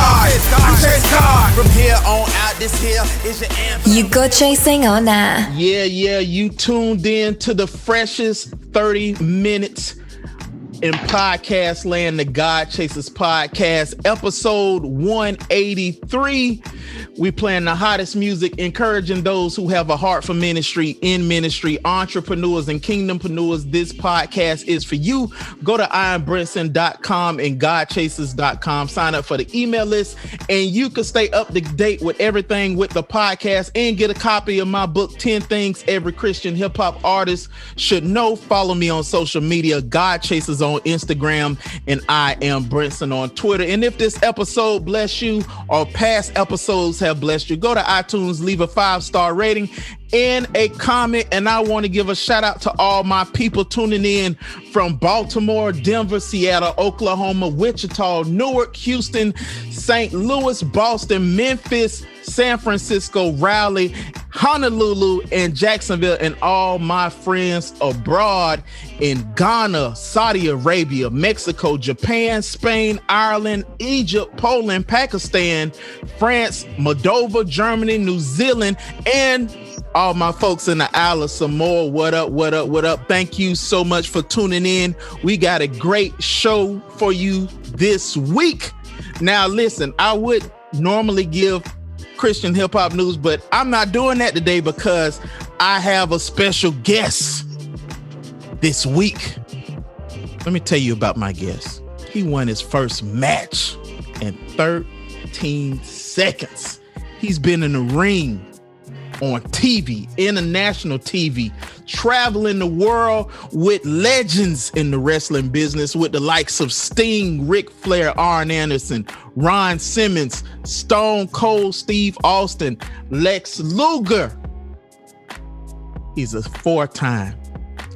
I chase God. From here on out, this here is your anthem. You go chasing on that. Yeah, yeah, you tuned in to the freshest 30 minutes in podcast land, the God Chasers podcast, episode 183. We playing the hottest music, encouraging those who have a heart for ministry, in ministry, entrepreneurs, and kingdompreneurs. This podcast is for you. Go to iambrinson.com and godchasers.com. Sign up for the email list, and you can stay up to date with everything with the podcast and get a copy of my book, 10 Things Every Christian Hip Hop Artist Should Know. Follow me on social media, God Chasers on Instagram, and I am Brinson on Twitter. And if this episode bless you or past episodes have blessed you, go to iTunes, leave a five star rating and a comment. And I want to give a shout out to all my people tuning in from Baltimore, Denver, Seattle, Oklahoma, Wichita, Newark, Houston, St. Louis, Boston, Memphis, San Francisco, Raleigh, Honolulu, and Jacksonville, and all my friends abroad in Ghana, Saudi Arabia, Mexico, Japan, Spain, Ireland, Egypt, Poland, Pakistan, France, Moldova, Germany, New Zealand, and all my folks in the Isle of Samoa. What up, what up, what up? Thank you so much for tuning in. We got a great show for you this week. Now, listen, I would normally give Christian hip hop news, but I'm not doing that today because I have a special guest this week. Let me tell you about my guest. He won his first match in 13 seconds. He's been in the ring on TV, international TV, traveling the world with legends in the wrestling business with the likes of Sting, Ric Flair, Arn Anderson, Ron Simmons, Stone Cold Steve Austin, Lex Luger. He's a four-time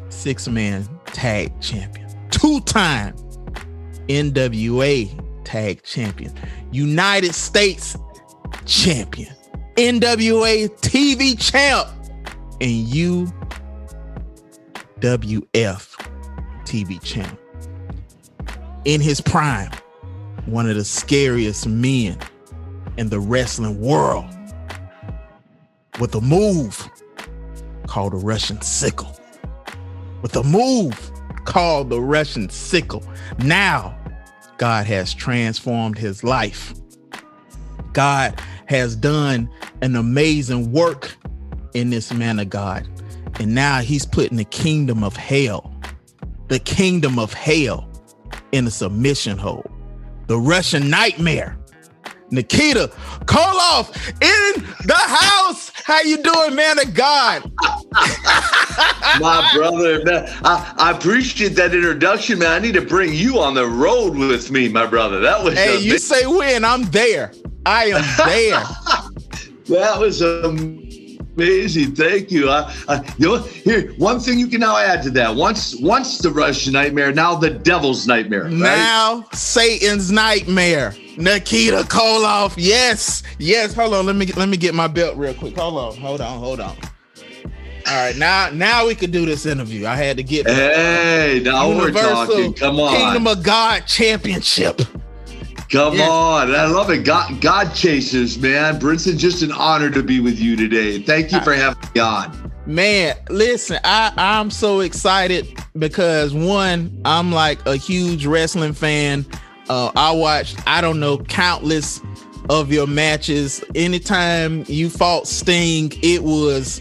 six-man tag champion, two-time NWA tag champion, United States champion, NWA TV champ, and UWF TV champ. In his prime, one of the scariest men in the wrestling world with a move called the Russian sickle. With a move called the Russian sickle. Now, God has transformed his life. God has done an amazing work in this man of God. And now he's putting the kingdom of hell, the kingdom of hell in a submission hold. The Russian nightmare. Nikita Koloff in the house. How you doing, man of God? My brother, man, I, I appreciate that introduction, man. I need to bring you on the road with me, my brother. That was Hey, you say when? I'm there. I am there. that was amazing. Thank you. I, I, you know, here, one thing you can now add to that. Once, once the Russian nightmare, now the devil's nightmare. Right? Now Satan's nightmare. Nikita Koloff. Yes. Yes. Hold on. Let me let me get my belt real quick. Hold on. Hold on. Hold on. All right. Now now we can do this interview. I had to get Hey, now we're talking. Come on. Kingdom of God Championship. Come Yes. on. I love it. God, God chasers, man. Brinson, just an honor to be with you today. Thank you for having me on. Man, listen, I I'm so excited because one, I'm like a huge wrestling fan. Uh, I watched, I don't know, countless of your matches. Anytime you fought Sting, it was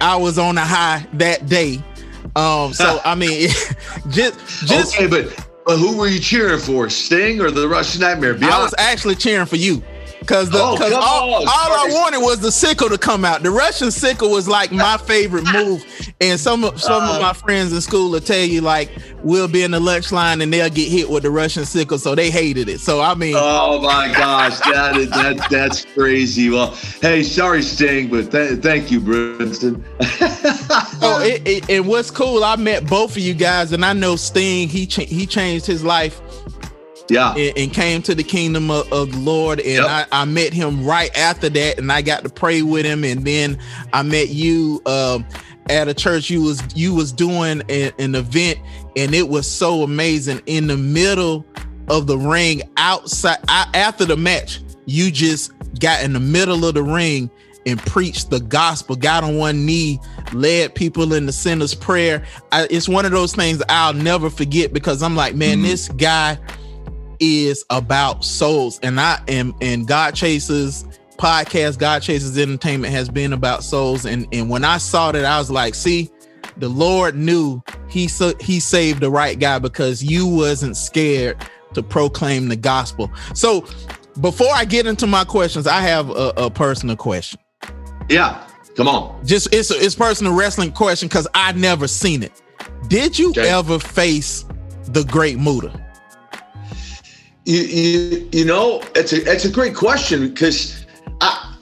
I was on a high that day. Um, so I mean, just just okay, but, but who were you cheering for? Sting or the Russian Nightmare? Be I honest. was actually cheering for you. Cause the Oh, cause all, all I wanted was the sickle to come out. The Russian sickle was like my favorite move. And some of some Uh. of my friends in school will tell you like we'll be in the lunch line and they'll get hit with the Russian sickle. So they hated it. So I mean Oh my gosh, that is that that's crazy. Well, hey, sorry, Sting, but th- thank you, Brinson. Oh, it, it, and what's cool, I met both of you guys, and I know Sting. He he changed his life yeah, and, and came to the kingdom of, of the Lord. And Yep. I, I met him right after that, and I got to pray with him. And then I met you um, at a church. You was you was doing a- an event, and it was so amazing. In the middle of the ring, outside I, after the match, you just got in the middle of the ring and preached the gospel. Got on one knee, led people in the sinner's prayer. I, it's one of those things I'll never forget because I'm like, man, this guy is about souls and i am and god Chasers podcast god Chasers entertainment has been about souls and and when i saw that i was like see the lord knew he sa- he saved the right guy because you wasn't scared to proclaim the gospel so before i get into my questions i have a, a personal question yeah. Come on. just it's a, it's personal wrestling question because i never seen it did you Okay. ever face the great Muta You, you, you know, it's a it's a great question because I,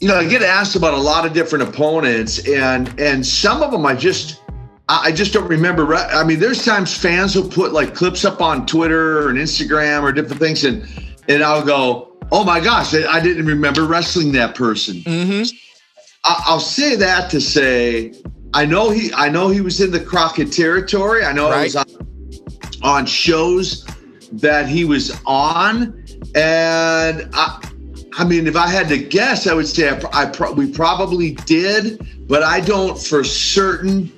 you know, I get asked about a lot of different opponents, and and some of them I just I I just don't remember. re- I mean, there's times fans will put like clips up on Twitter and Instagram or different things, and and I'll go, oh my gosh, I, I didn't remember wrestling that person. mm-hmm I- I'll say that to say I know he I know he was in the Crockett territory. I know it was on, on shows that he was on, and I I mean if I had to guess, I would say I, I pro- we probably did, but I don't for certain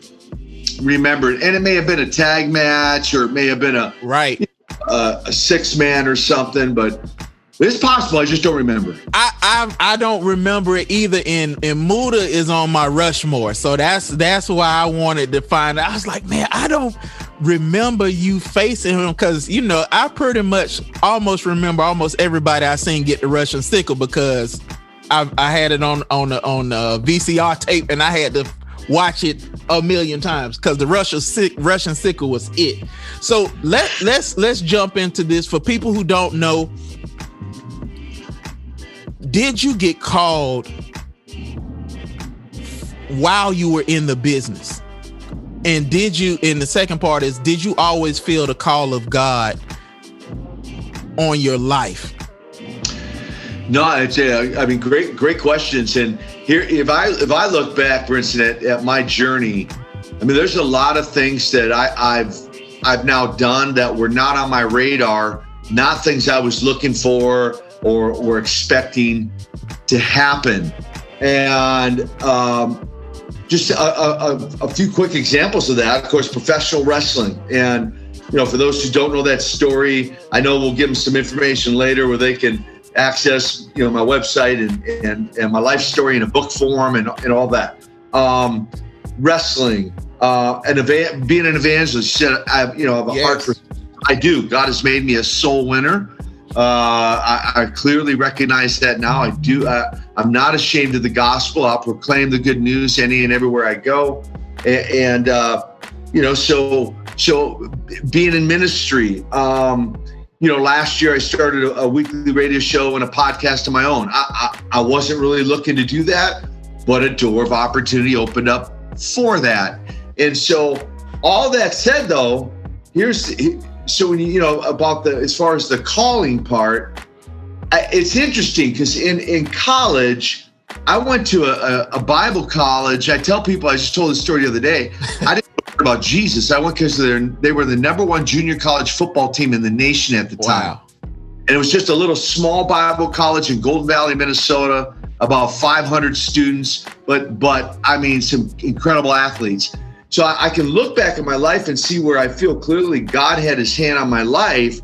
remember it. And it may have been a tag match, or it may have been a right a, a six man or something, but. It's possible. I just don't remember. I, I I don't remember it either. And and Muta is on my Rushmore, so that's that's why I wanted to find. out. I was like, man, I don't remember you facing him because you know I pretty much almost remember almost everybody I seen get the Russian sickle because I I had it on on the on uh, the VCR tape and I had to watch it a million times because the Russian sick Russian sickle was it. So let let's let's jump into this for people who don't know did you get called while you were in the business? And did you, and the second part is, did you always feel the call of God on your life? No, it's a, I mean, great, great questions. And here, if I if I look back, for instance, at, at my journey, I mean, there's a lot of things that I, I've I've now done that were not on my radar, not things I was looking for or or expecting to happen, and um, just a, a, a- few quick examples of that. Of course, professional wrestling, and you know, for those who don't know that story, I know we'll give them some information later where they can access, you know, my website and and, and my life story in a book form and, and all that. Um, wrestling, uh, and eva- being an evangelist, you said I, you know, I have a heart for. I do. God has made me a soul winner. Uh, I, I clearly recognize that now. I do. Uh, I'm not ashamed of the gospel. I'll proclaim the good news any and everywhere I go. And, uh, you know, so so being in ministry. Um, you know, last year I started a, a weekly radio show and a podcast of my own. I, I I wasn't really looking to do that, but a door of opportunity opened up for that. And so, all that said, though, here's so when you you know about the as far as the calling part, I- it's interesting because in in college, I went to a, a, a Bible college. I tell people I just told the story the other day. I didn't learn about Jesus. I went because they were the number one junior college football team in the nation at the time and it was just a little small Bible college in Golden Valley, Minnesota, about 500 students, but but I mean some incredible athletes. So I, I can look back at my life and see where I feel clearly God had His hand on my life,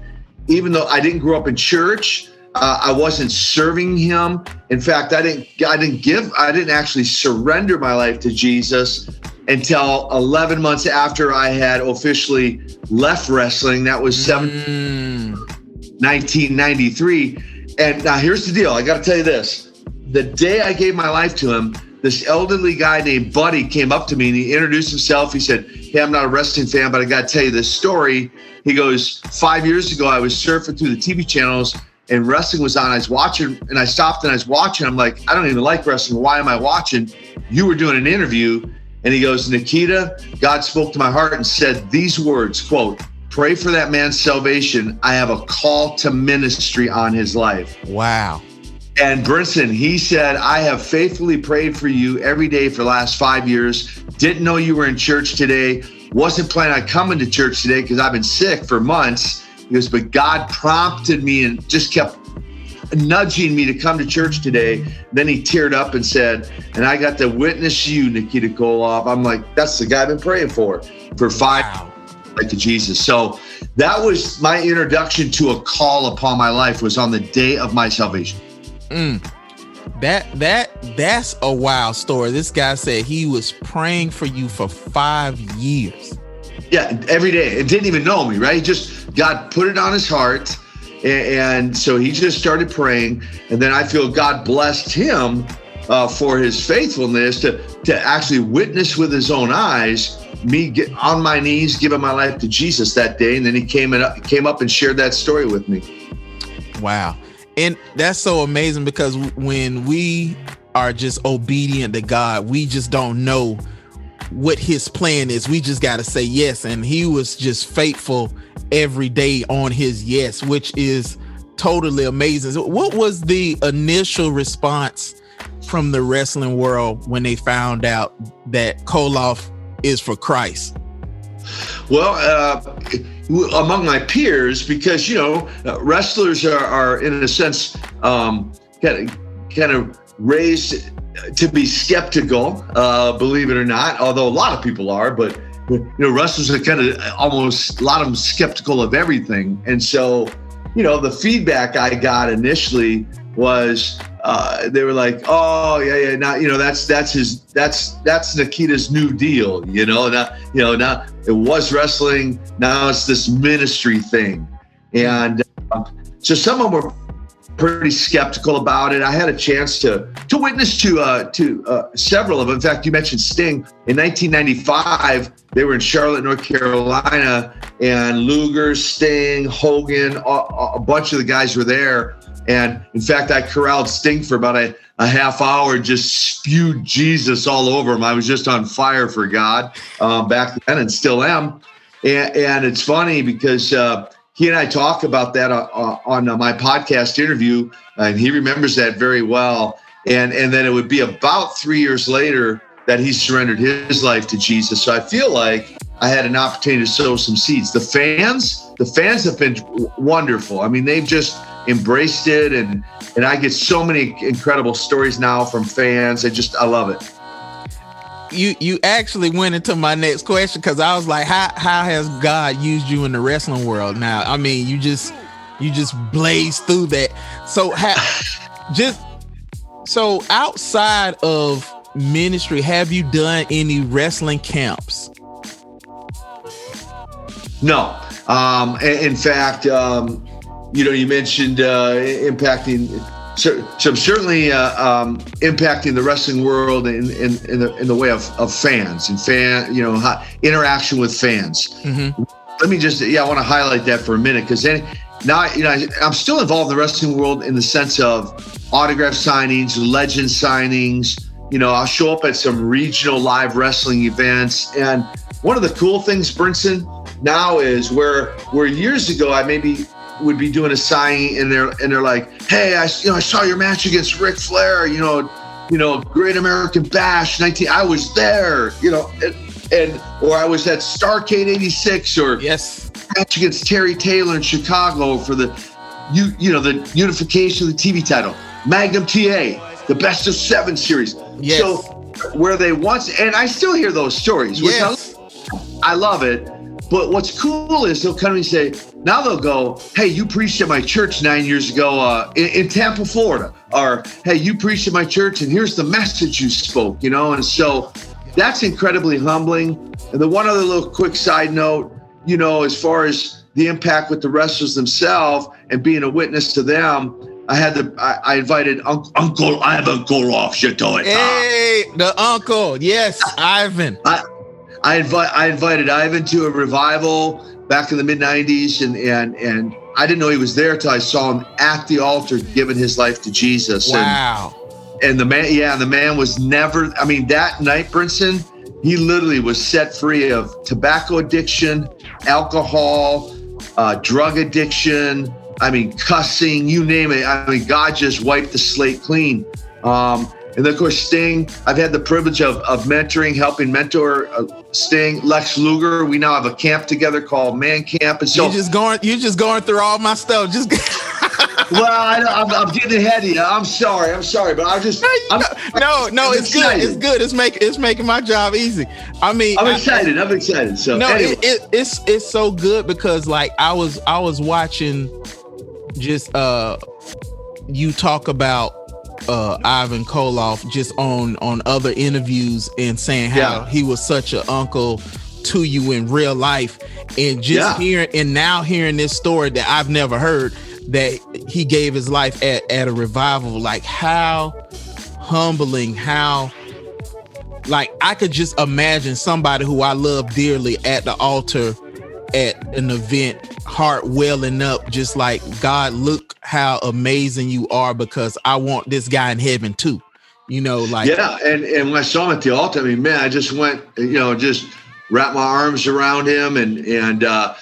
even though I didn't grow up in church. Uh, I wasn't serving Him. In fact, I didn't. I didn't give. I didn't actually surrender my life to Jesus until 11 months after I had officially left wrestling. That was seven. Mm, 1993 And now here's the deal. I got to tell you this. The day I gave my life to him, this elderly guy named Buddy came up to me and he introduced himself. He said, Hey, I'm not a wrestling fan, but I got to tell you this story. He goes, Five years ago, I was surfing through the TV channels and wrestling was on. I was watching and I stopped and I was watching. I'm like, I don't even like wrestling. Why am I watching? You were doing an interview. And he goes, Nikita, God spoke to my heart and said these words, quote, pray for that man's salvation. I have a call to ministry on his life. Wow. And Brinson, he said, I have faithfully prayed for you every day for the last five years. Didn't know you were in church today. Wasn't planning on coming to church today because I've been sick for months. He goes, but God prompted me and just kept nudging me to come to church today. Then he teared up and said, and I got to witness you, Nikita Koloff. I'm like, that's the guy I've been praying for for five wow. like to Jesus. So that was my introduction to a call upon my life was on the day of my salvation. Mm. That that that's a wild story. This guy said he was praying for you for five years. Yeah, every day. It didn't even know me, right? He just God put it on his heart. And, so he just started praying. And then I feel God blessed him uh, for his faithfulness to, to actually witness with his own eyes me get on my knees, giving my life to Jesus that day. And then he came and came up and shared that story with me. Wow and that's so amazing because when we are just obedient to God, we just don't know what his plan is. We just got to say yes. And he was just faithful every day on his yes, which is totally amazing. What was the initial response from the wrestling world when they found out that Koloff is for Christ? Well, uh, among my peers because you know wrestlers are, are in a sense um, kind of kind of raised to be skeptical, uh, believe it or not. Although a lot of people are, but you know wrestlers are kind of almost a lot of them skeptical of everything, and so you know the feedback I got initially was uh, they were like, "Oh yeah, yeah, now you know that's that's his that's that's Nikita's new deal." You know, now you know now it was wrestling, now it's this ministry thing, and uh, so some of them were pretty skeptical about it. I had a chance to to witness to uh, to uh, several of them. In fact, you mentioned Sting in 1995. They were in Charlotte, North Carolina, and Luger, Sting, Hogan, a, a bunch of the guys were there and in fact, I corralled Sting for about a, a half hour, just spewed Jesus all over him. I was just on fire for God um, back then and still am. And, and it's funny because uh, he and I talk about that uh, uh on uh, my podcast interview, and he remembers that very well. And, and then it would be about three years later that he surrendered his life to Jesus. So I feel like I had an opportunity to sow some seeds. The fans, the fans have been wonderful. I mean, they've just embraced it and and I get so many incredible stories now from fans. I just I love it. You you actually went into my next question because I was like, how how has God used you in the wrestling world? Now, I mean, you just you just blaze through that. So ha- just so outside of ministry, have you done any wrestling camps? No. Um, in fact, um, you know, you mentioned uh, impacting. So, so certainly uh, um, impacting the wrestling world in, in, in, the, in the way of, of fans and fan, you know, interaction with fans. Mm-hmm. Let me just, yeah, I want to highlight that for a minute because then now, you know, I'm still involved in the wrestling world in the sense of autograph signings, legend signings. You know, I'll show up at some regional live wrestling events. And one of the cool things, Brinson, now is where where years ago I maybe would be doing a signing and they're and they're like, hey, I you know I saw your match against Ric Flair, you know, you know, Great American Bash 19. I was there, you know, and, and or I was at Starcade 86 or yes match against Terry Taylor in Chicago for the you you know the unification of the TV title, Magnum TA, the best of seven series. Yes. So where they once and I still hear those stories, which yes. I, I love it. But what's cool is they'll come and say, now they'll go, hey, you preached at my church nine years ago uh, in, in, Tampa, Florida. Or, hey, you preached at my church and here's the message you spoke, you know? And so that's incredibly humbling. And the one other little quick side note, you know, as far as the impact with the wrestlers themselves and being a witness to them, I had the I, I invited Uncle Uncle Ivan Koloff Shatoy. Hey, the uncle. Yes, Ivan. I I invite I invited Ivan to a revival back in the mid '90s, and and and I didn't know he was there till I saw him at the altar giving his life to Jesus. Wow. And, and the man, yeah, the man was never. I mean, that night, Brinson, he literally was set free of tobacco addiction, alcohol, uh, drug addiction. I mean, cussing, you name it. I mean, God just wiped the slate clean. Um, and then, of course, Sting, I've had the privilege of, of mentoring, helping mentor uh, Sting, Lex Luger. We now have a camp together called Man Camp. And so, you just going, you're just going through all my stuff. Just well, I, am I'm getting ahead of you. I'm sorry. I'm sorry, but I'm just. I'm, no, no, I'm it's good. It's good. It's making it's making my job easy. I mean, I'm excited. I, am excited. So no, anyway. it, it, it's it's so good because like I was I was watching just uh you talk about uh Ivan Koloff just on on other interviews and saying how Yeah. he was such an uncle to you in real life and just Yeah. hearing and now hearing this story that I've never heard that he gave his life at, at a revival like how humbling how like I could just imagine somebody who I love dearly at the altar at an event, heart welling up, just like God, look how amazing you are because I want this guy in heaven too. You know, like Yeah, and and when I saw him at the altar, I mean, man, I just went, you know, just wrapped my arms around him, and and uh,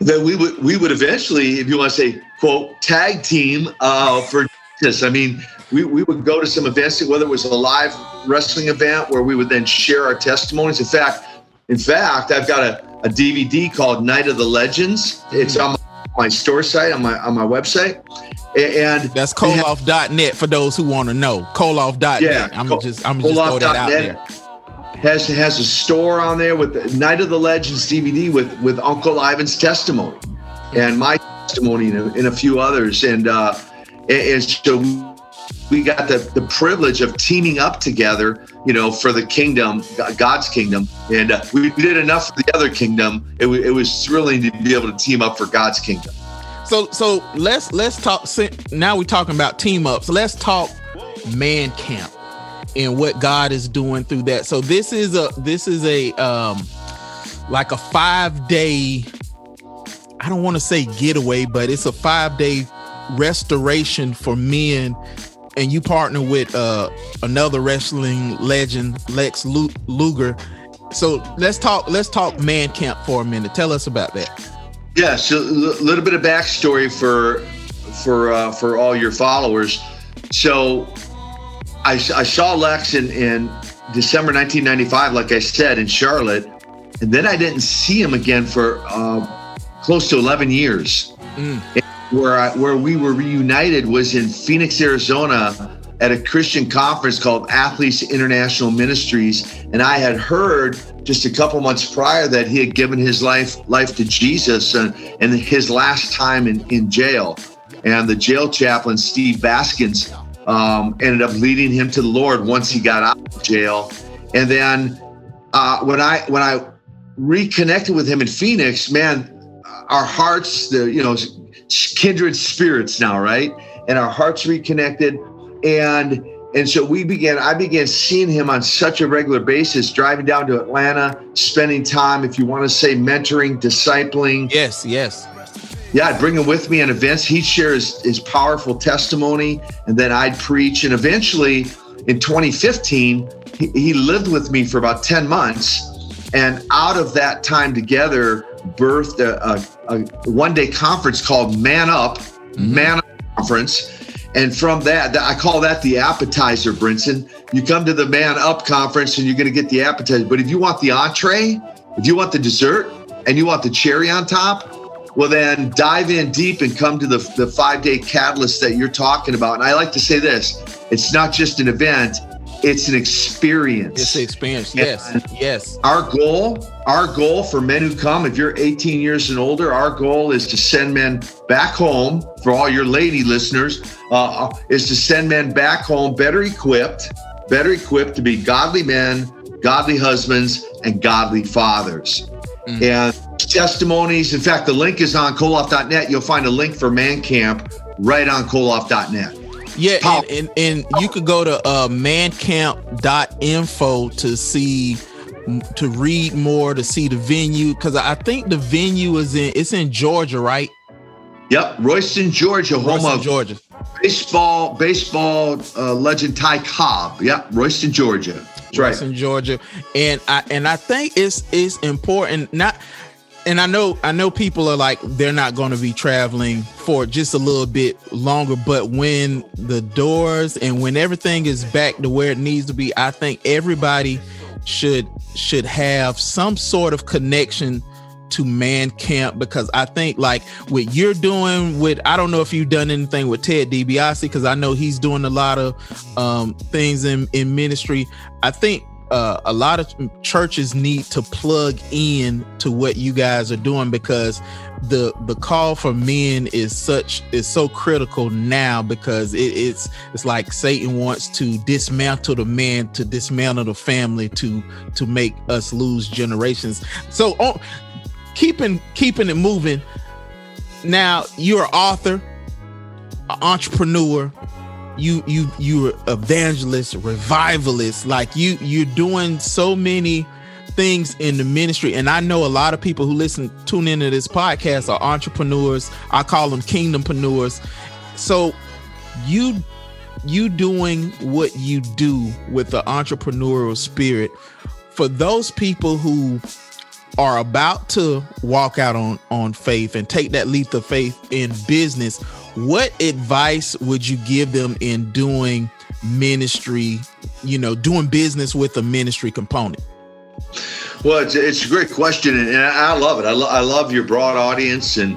then we would we would eventually, if you want to say, quote, tag team uh, for this. I mean, we we would go to some events, whether it was a live wrestling event where we would then share our testimonies. In fact, in fact, I've got a, a DVD called Night of the Legends. It's on my store site on my on my website, and that's Koloff.net for those who want to know. Koloff.net. Yeah, I'm Kol- just I'm just throw that out there. has has a store on there with the Night of the Legends DVD with with Uncle Ivan's testimony and my testimony and a, and a few others and uh and, and so we got the the privilege of teaming up together you know for the kingdom God's kingdom and uh, we did enough for the other kingdom it, wa- it was thrilling to be able to team up for God's kingdom So so let's let's talk. Now we're talking about team ups. Let's talk man camp and what God is doing through that. So this is a this is a um like a five day. I don't want to say getaway, but it's a five day restoration for men. And you partner with uh another wrestling legend, Lex Luger. So let's talk. Let's talk man camp for a minute. Tell us about that. Yeah, so a little bit of backstory for for uh, for all your followers. So I, I saw Lex in, in December 1995, like I said, in Charlotte, and then I didn't see him again for uh, close to 11 years. Mm. Where I, where we were reunited was in Phoenix, Arizona, at a Christian conference called Athletes International Ministries, and I had heard just a couple months prior that he had given his life life to Jesus and, and his last time in, in jail. And the jail chaplain, Steve Baskins, um, ended up leading him to the Lord once he got out of jail. And then uh, when I when I reconnected with him in Phoenix, man, our hearts, the you know, kindred spirits now, right? And our hearts reconnected, and and so we began. I began seeing him on such a regular basis, driving down to Atlanta, spending time, if you want to say, mentoring, discipling. Yes, yes. Yeah, I'd bring him with me in events. He'd share his, his powerful testimony, and then I'd preach. And eventually, in 2015, he, he lived with me for about 10 months. And out of that time together, birthed a, a, a one day conference called Man Up, mm-hmm. Man Up Conference. And from that, that- I call that the appetizer, Brinson. You come to the Man Up Conference and you're going to get the appetizer. But if you want the entree, if you want the dessert, and you want the cherry on top, well, then dive in deep and come to the, the five day catalyst that you're talking about. And I like to say this it's not just an event, it's an experience. It's an experience. Yes, yes. Our goal, our goal for men who come, if you're 18 years and older, our goal is to send men back home. For all your lady listeners, uh, is to send men back home better equipped, better equipped to be godly men, godly husbands, and godly fathers. And testimonies. In fact, the link is on koloff.net. You'll find a link for Man Camp right on koloff.net. Yeah, and, and, and you could go to uh, mancamp.info to see to read more to see the venue because I think the venue is in it's in Georgia, right? Yep, Royston, Georgia, home Royston, of Georgia. baseball baseball uh, legend Ty Cobb. Yep, Royston, Georgia. That's right. Royston, Georgia, and I and I think it's it's important not. And I know I know people are like they're not going to be traveling for just a little bit longer, but when the doors and when everything is back to where it needs to be, I think everybody should should have some sort of connection to man camp because I think like what you're doing with I don't know if you've done anything with Ted DiBiase because I know he's doing a lot of um, things in in ministry. I think uh, a lot of churches need to plug in to what you guys are doing because the the call for men is such is so critical now because it, it's it's like Satan wants to dismantle the man to dismantle the family to to make us lose generations. So on keeping keeping it moving. Now you're an author, an entrepreneur, you you you're evangelist, revivalist. Like you you're doing so many things in the ministry. And I know a lot of people who listen, tune into this podcast are entrepreneurs. I call them kingdompreneurs. So you you doing what you do with the entrepreneurial spirit for those people who are about to walk out on on faith and take that leap of faith in business what advice would you give them in doing ministry you know doing business with a ministry component? Well it's, it's a great question and i love it. I, lo- I love your broad audience and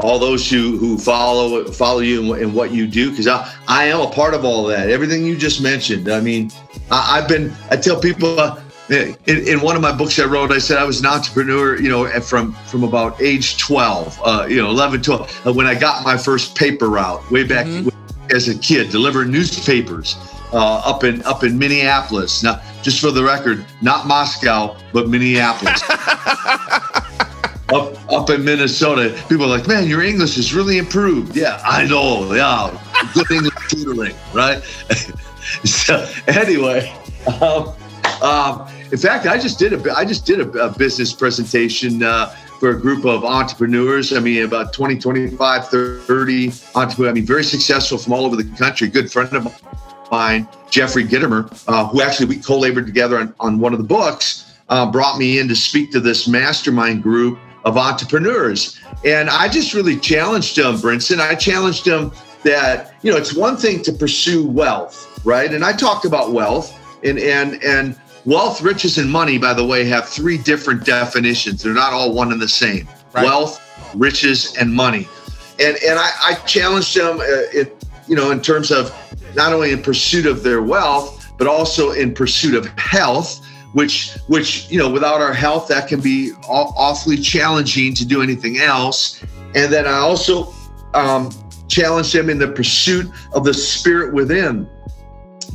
all those who who follow follow you and, what you do because I, I am a part of all that. Everything you just mentioned i mean I, have been i tell people uh, in, in, one of my books I wrote, I said I was an entrepreneur, you know, from from about age 12, uh, you know, 11, 12, uh, when I got my first paper route way back mm-hmm. as a kid, delivering newspapers uh, up in up in Minneapolis. Now, just for the record, not Moscow, but Minneapolis. up up in Minnesota, people are like, "Man, your English is really improved." Yeah, I know. Yeah, good English tutoring, right? so anyway. Um, um, in fact, I just did a I just did a, a business presentation uh, for a group of entrepreneurs. I mean, about 20, 25, 30 entrepreneurs. I mean, very successful from all over the country. Good friend of mine, Jeffrey Gitomer, uh, who actually we co-labored together on, on one of the books, uh, brought me in to speak to this mastermind group of entrepreneurs. And I just really challenged him, Brinson. I challenged him that, you know, it's one thing to pursue wealth, right? And I talked about wealth and and and Wealth, riches, and money, by the way, have three different definitions. They're not all one and the same. Right. Wealth, riches, and money. And and I, I challenged them, uh, it, you know, in terms of not only in pursuit of their wealth, but also in pursuit of health. Which, which you know, without our health, that can be awfully challenging to do anything else. And then I also um, challenged them in the pursuit of the spirit within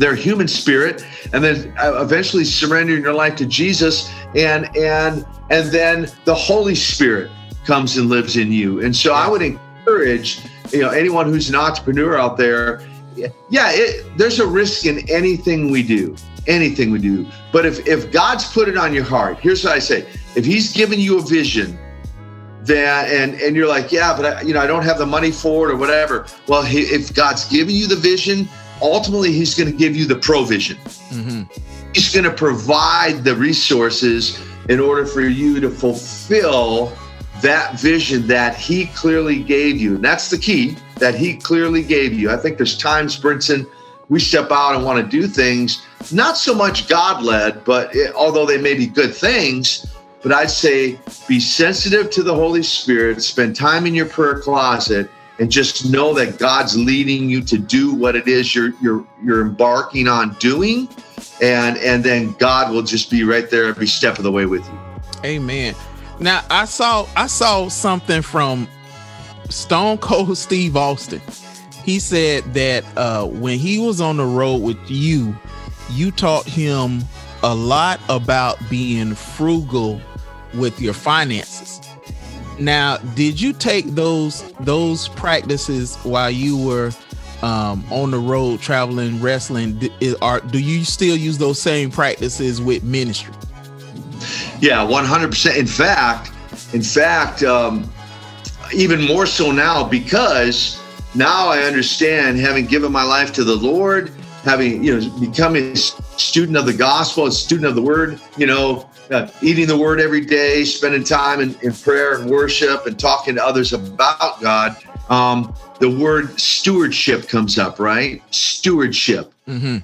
their human spirit and then uh, eventually surrendering your life to Jesus and and and then the Holy Spirit comes and lives in you. And so I would encourage you know anyone who's an entrepreneur out there yeah it, there's a risk in anything we do anything we do but if if god's put it on your heart here's what i say if he's given you a vision that and and you're like yeah but I, you know i don't have the money for it or whatever well he, if god's given you the vision ultimately he's going to give you the provision. Mm-hmm. He's going to provide the resources in order for you to fulfill that vision that he clearly gave you. And that's the key that he clearly gave you. I think there's times, Brinson, we step out and want to do things, not so much God led, but it, although they may be good things, but I'd say be sensitive to the Holy Spirit, spend time in your prayer closet and just know that God's leading you to do what it is you're you're you're embarking on doing and and then God will just be right there every step of the way with you. Amen. Now I saw I saw something from Stone Cold Steve Austin. He said that uh, when he was on the road with you, you taught him a lot about being frugal with your finances. Now, did you take those those practices while you were um, on the road traveling wrestling? D- are do you still use those same practices with ministry? Yeah, one hundred percent. In fact, in fact, um, even more so now because now I understand, having given my life to the Lord, having you know become a student of the gospel, a student of the Word, you know, uh, eating the Word every day, spending time in, in, prayer and worship, and talking to others about God. Um, the word stewardship comes up, right? Stewardship. Mm-hmm.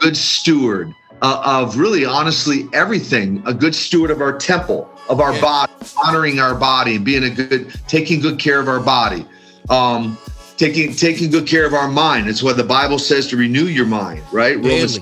Good steward uh, of really, honestly, everything. A good steward of our temple, of our yeah. body, honoring our body, being a good, taking good care of our body. Um, taking taking good care of our mind. It's what the Bible says to renew your mind, right? Romans,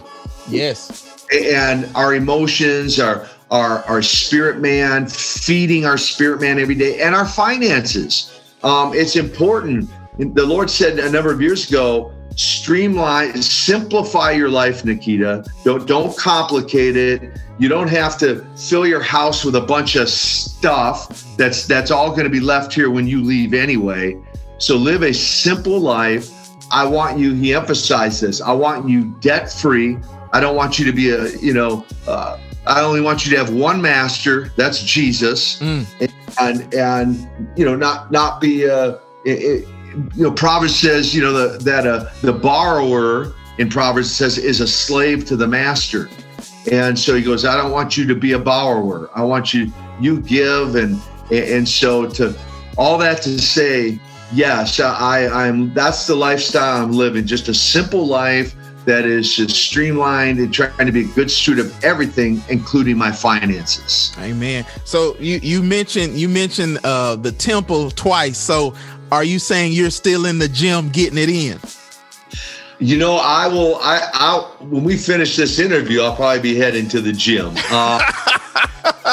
yes. And our emotions, our our our spirit man, feeding our spirit man every day, and our finances. Um, it's important. The Lord said a number of years ago, streamline, simplify your life, Nikita. Don't don't complicate it. You don't have to fill your house with a bunch of stuff that's that's all going to be left here when you leave anyway. So live a simple life. I want you, he emphasized this, I want you debt free. I don't want you to be a, you know, uh, I only want you to have one master, that's Jesus. Mm. And, and, you know, not, not be, a, it, you know, Proverbs says, you know, the, that uh, the borrower in Proverbs says is a slave to the master. And so he goes, I don't want you to be a borrower. I want you, you give. And, and so to all that to say, yes, I, I'm. That's the lifestyle I'm living. Just a simple life that is just streamlined and trying to be a good steward of everything, including my finances. Amen. So you you mentioned you mentioned uh, the temple twice. So are you saying you're still in the gym getting it in? You know, I will. I I when we finish this interview, I'll probably be heading to the gym. Uh,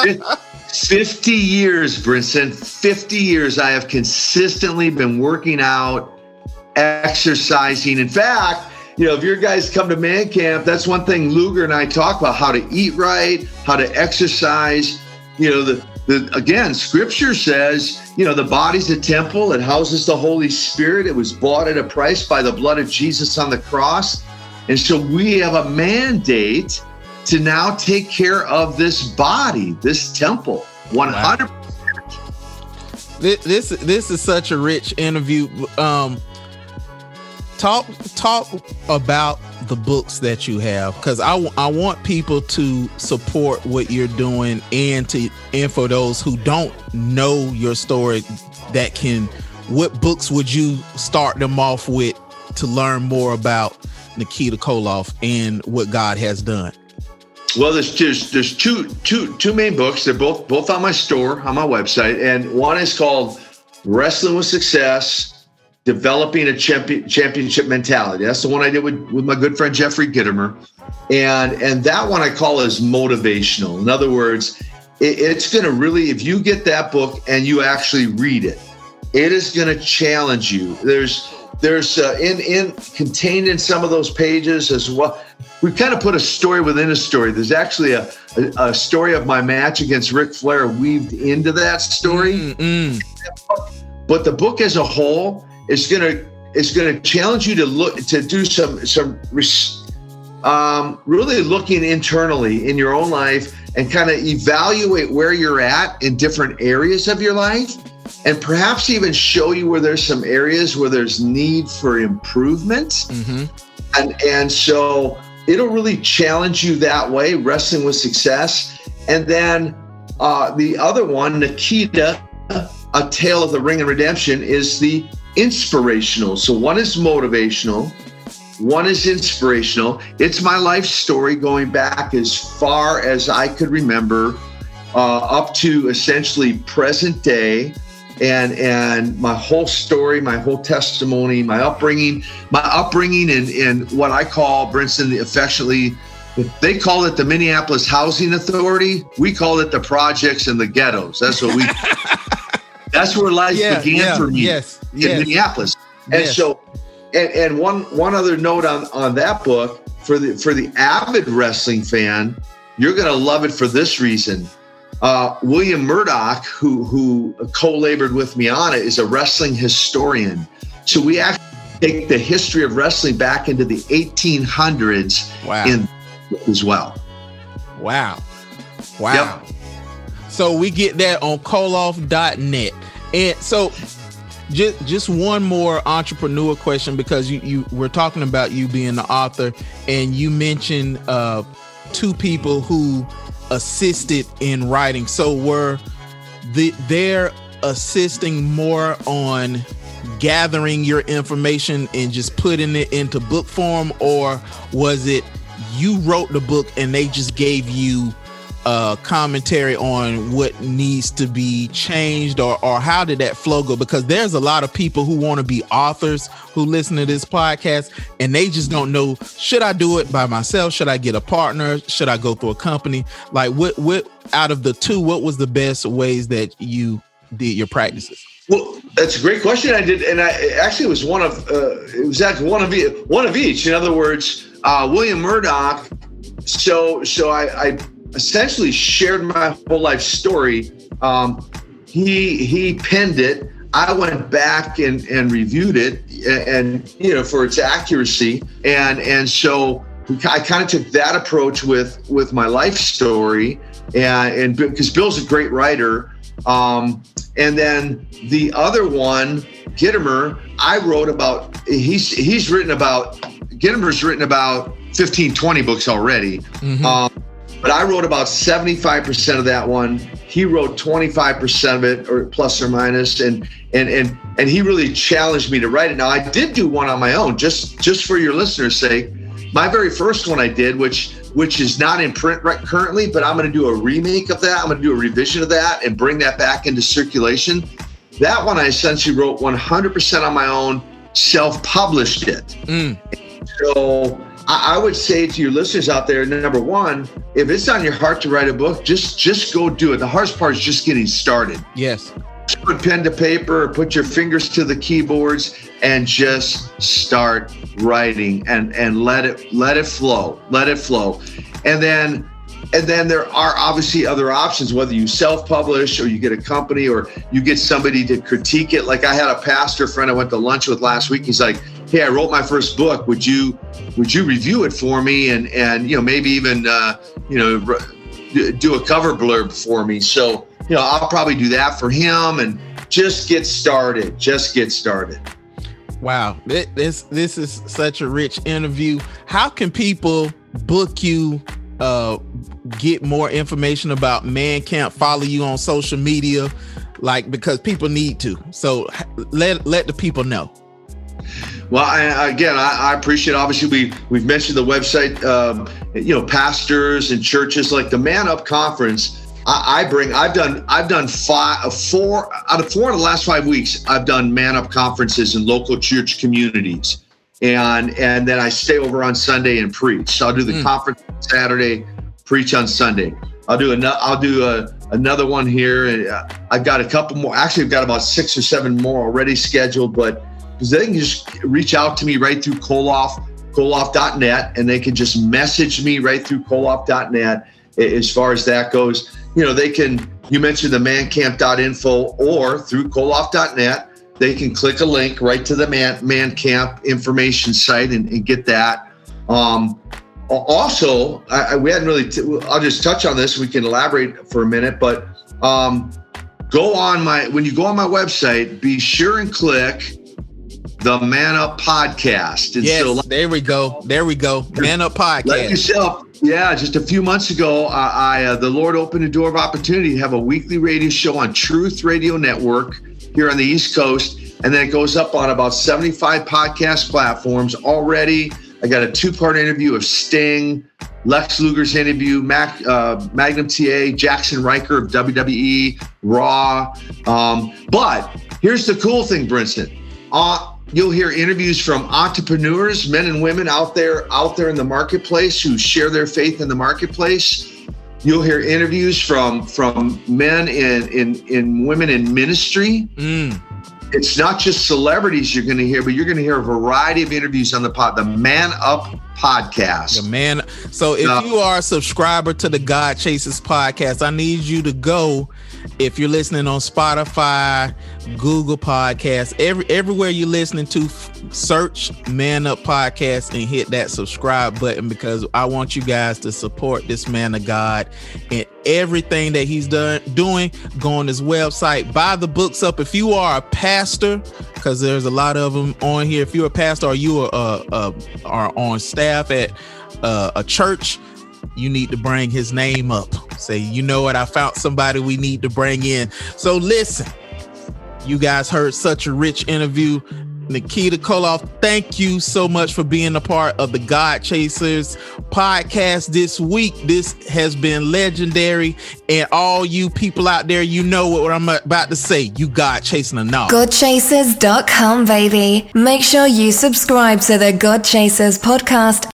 50 years, Brinson, 50 years I have consistently been working out, exercising. In fact, you know, if your guys come to man camp, that's one thing Luger and I talk about how to eat right, how to exercise. You know, the, the again, scripture says, you know, the body's a temple, it houses the Holy Spirit. It was bought at a price by the blood of Jesus on the cross. And so we have a mandate to now take care of this body, this temple. 100 wow. This this is such a rich interview. Um talk talk about the books that you have because I, I want people to support what you're doing and to and for those who don't know your story that can what books would you start them off with to learn more about Nikita Koloff and what God has done well, there's there's there's two two two main books. They're both both on my store on my website, and one is called Wrestling with Success: Developing a Champion, Championship Mentality. That's the one I did with with my good friend Jeffrey Gitomer, and and that one I call is motivational. In other words, it, it's going to really if you get that book and you actually read it, it is going to challenge you. There's there's uh, in in contained in some of those pages as well we've kind of put a story within a story. There's actually a, a, a story of my match against Ric Flair weaved into that story. Mm-hmm. But the book as a whole is gonna is gonna challenge you to look to do some some um, really looking internally in your own life and kind of evaluate where you're at in different areas of your life and perhaps even show you where there's some areas where there's need for improvement mm-hmm. and and so it'll really challenge you that way, wrestling with success. And then uh, the other one, Nikita, A Tale of the Ring and Redemption, is the inspirational. So one is motivational, one is inspirational. It's my life story going back as far as I could remember, uh, up to essentially present day and and my whole story, my whole testimony, my upbringing, my upbringing in in what I call Brinson affectionately. They call it the Minneapolis Housing Authority. We call it the projects and the ghettos. That's what we. that's where life yeah, began yeah, for me yes, in yes. Minneapolis. And yes. so, and, and one one other note on on that book for the for the avid wrestling fan, you're gonna love it for this reason Uh, William Murdoch, who who co-labored with me on it, is a wrestling historian. So we actually take the history of wrestling back into the 1800s Wow. in as well. Wow. Wow. So we get that on koloff.net. And so just just one more entrepreneur question because you you we're talking about you being the author and you mentioned uh two people who assisted in writing. So were the they're assisting more on gathering your information and just putting it into book form or was it you wrote the book and they just gave you uh commentary on what needs to be changed or or how did that flow go because there's a lot of people who want to be authors who listen to this podcast and they just don't know should I do it by myself should I get a partner should I go through a company like what what out of the two what was the best ways that you did your practices Well, that's a great question. I did, and I actually was one of uh, it was actually one of one of each. In other words, uh, William Murdoch. So so I, I essentially shared my whole life story. Um, he he penned it. I went back and, and reviewed it, and, and you know for its accuracy, and and so I kind of took that approach with with my life story, and and because Bill's a great writer, um, and then the other one, Gitomer, I wrote about. He's he's written about. Gitomer's written about 15, 20 books already. Um, but I wrote about 75% of that one. He wrote 25% of it, or plus or minus, and and and and he really challenged me to write it. Now I did do one on my own, just just for your listeners' sake. My very first one I did, which which is not in print right currently, but I'm going to do a remake of that. I'm going to do a revision of that and bring that back into circulation. That one I essentially wrote 100% on my own, self-published it. Mm. So I, would say to your listeners out there, number one, if it's on your heart to write a book, just just go do it. The hardest part is just getting started. yes Put pen to paper, put your fingers to the keyboards, and just start writing and and let it let it flow, let it flow, and then and then there are obviously other options whether you self-publish or you get a company or you get somebody to critique it like i had a pastor friend i went to lunch with last week he's like hey i wrote my first book would you would you review it for me and and you know maybe even uh, you know do a cover blurb for me so you know i'll probably do that for him and just get started just get started Wow, this this is such a rich interview. How can people book you? Uh, get more information about Man Camp. Follow you on social media, like because people need to. So let let the people know. Well, I, again, I, I appreciate. Obviously, we we've mentioned the website. Um, you know, pastors and churches like the Man Up Conference. I, I bring. I've done. I've done five, four out of four of the last five weeks. I've done Man Up conferences in local church communities, and and then I stay over on Sunday and preach. So I'll do the conference on Saturday, preach on Sunday. I'll do another. I'll do a, another one here. and uh, I've got a couple more. Actually, I've got about six or seven more already scheduled, but because they can just reach out to me right through Koloff, Koloff.net, and they can just message me right through Koloff.net as far as that goes. You know, they can, you mentioned the mancamp.info or through Koloff.net, they can click a link right to the Man, Man Camp information site and, and get that. Um, also, I, we hadn't really, t- I'll just touch on this. We can elaborate for a minute, but um, go on my, when you go on my website, be sure and click the Man Up podcast. And Yes, so, there we go. There we go. Man Up like Podcast. yourself, yeah. Just a few months ago, I, I uh, the Lord opened a door of opportunity to have a weekly radio show on Truth Radio Network here on the East Coast, and then it goes up on about seventy-five podcast platforms already. I got a two-part interview of Sting, Lex Luger's interview, Mac, uh, Magnum TA, Jaxson Ryker of WWE, Raw. Um, but here's the cool thing, Brinson. Uh, you'll hear interviews from entrepreneurs, men and women out there, out there in the marketplace who share their faith in the marketplace. You'll hear interviews from from men and in, in women in ministry. Mm, it's not just celebrities you're going to hear, but you're going to hear a variety of interviews on the pod, the Man Up podcast. The man. So if Uh, you are a subscriber to the God Chasers podcast, I need you to go. If you're listening on Spotify, Google Podcasts, every everywhere you're listening to, search Man Up Podcast and hit that subscribe button because I want you guys to support this man of God and everything that he's done doing. Go on his website, buy the books up. If you are a pastor, because there's a lot of them on here. If you're a pastor or you are uh, uh, are on staff at uh, a church, you need to bring his name up. Say, you know what? I found somebody we need to bring in. So listen, you guys heard such a rich interview. Nikita Koloff, thank you so much for being a part of the God Chasers podcast this week. This has been legendary. And all you people out there, you know what I'm about to say. You God chasing a knob. Godchasers.com, baby. Make sure you subscribe to the God Chasers podcast